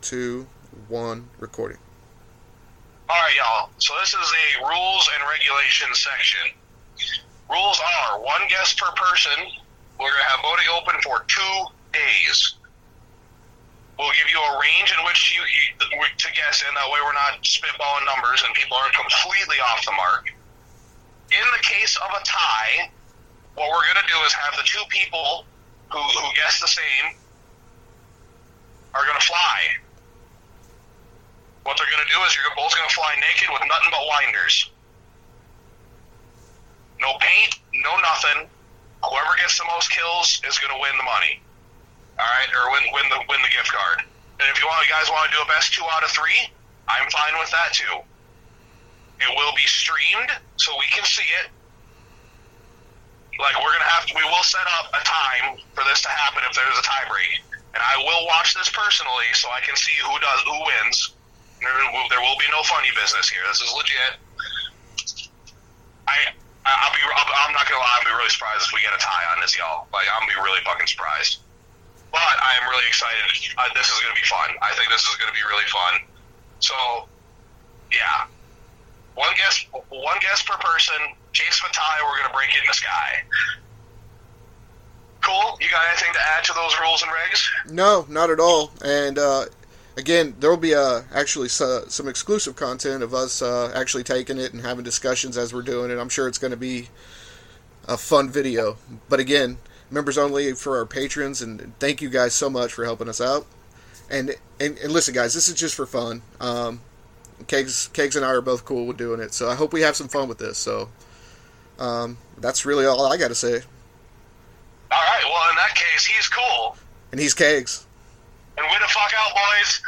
two, one, recording. All right, y'all. So this is a rules and regulations section. Rules are one guest per person. We're gonna have voting open for two days. We'll give you a range in which you, you to guess in. That way, we're not spitballing numbers and people aren't completely off the mark. In the case of a tie, what we're gonna do is have the two people who who guess the same are gonna fly. Do is you're both gonna fly naked with nothing but winders. No paint, no nothing. Whoever gets the most kills is gonna win the money. All right, or win win the win the gift card. And if you want, you guys want to do a best two out of three, I'm fine with that too. It will be streamed so we can see it. Like we're gonna have to, we will set up a time for this to happen if there's a tie break, and I will watch this personally so I can see who does who wins. There will, be no funny business here. This is legit. I I'll be I'm not gonna lie. I'll be really surprised if we get a tie on this, y'all. Like I'm gonna be really fucking surprised. But I am really excited. Uh, this is to be fun. I think this is to be really fun. So, yeah, one guess, one guest per person. Chase Fatai, we're to break it in the sky. Cool. You got anything to add to those rules and regs? No, not at all. And uh, again, there will be uh, actually uh, some exclusive content of us uh, actually taking it and having discussions as we're doing it. I'm sure it's going to be a fun video. But again, members only for our patrons, and thank you guys so much for helping us out. And and, and listen, guys, this is just for fun. Um, Kegs, Kegs and I are both cool with doing it, so I hope we have some fun with this. So um, that's really all I got to say. All right. Well, in that case, he's cool. And he's Kegs. And we the fuck out, boys.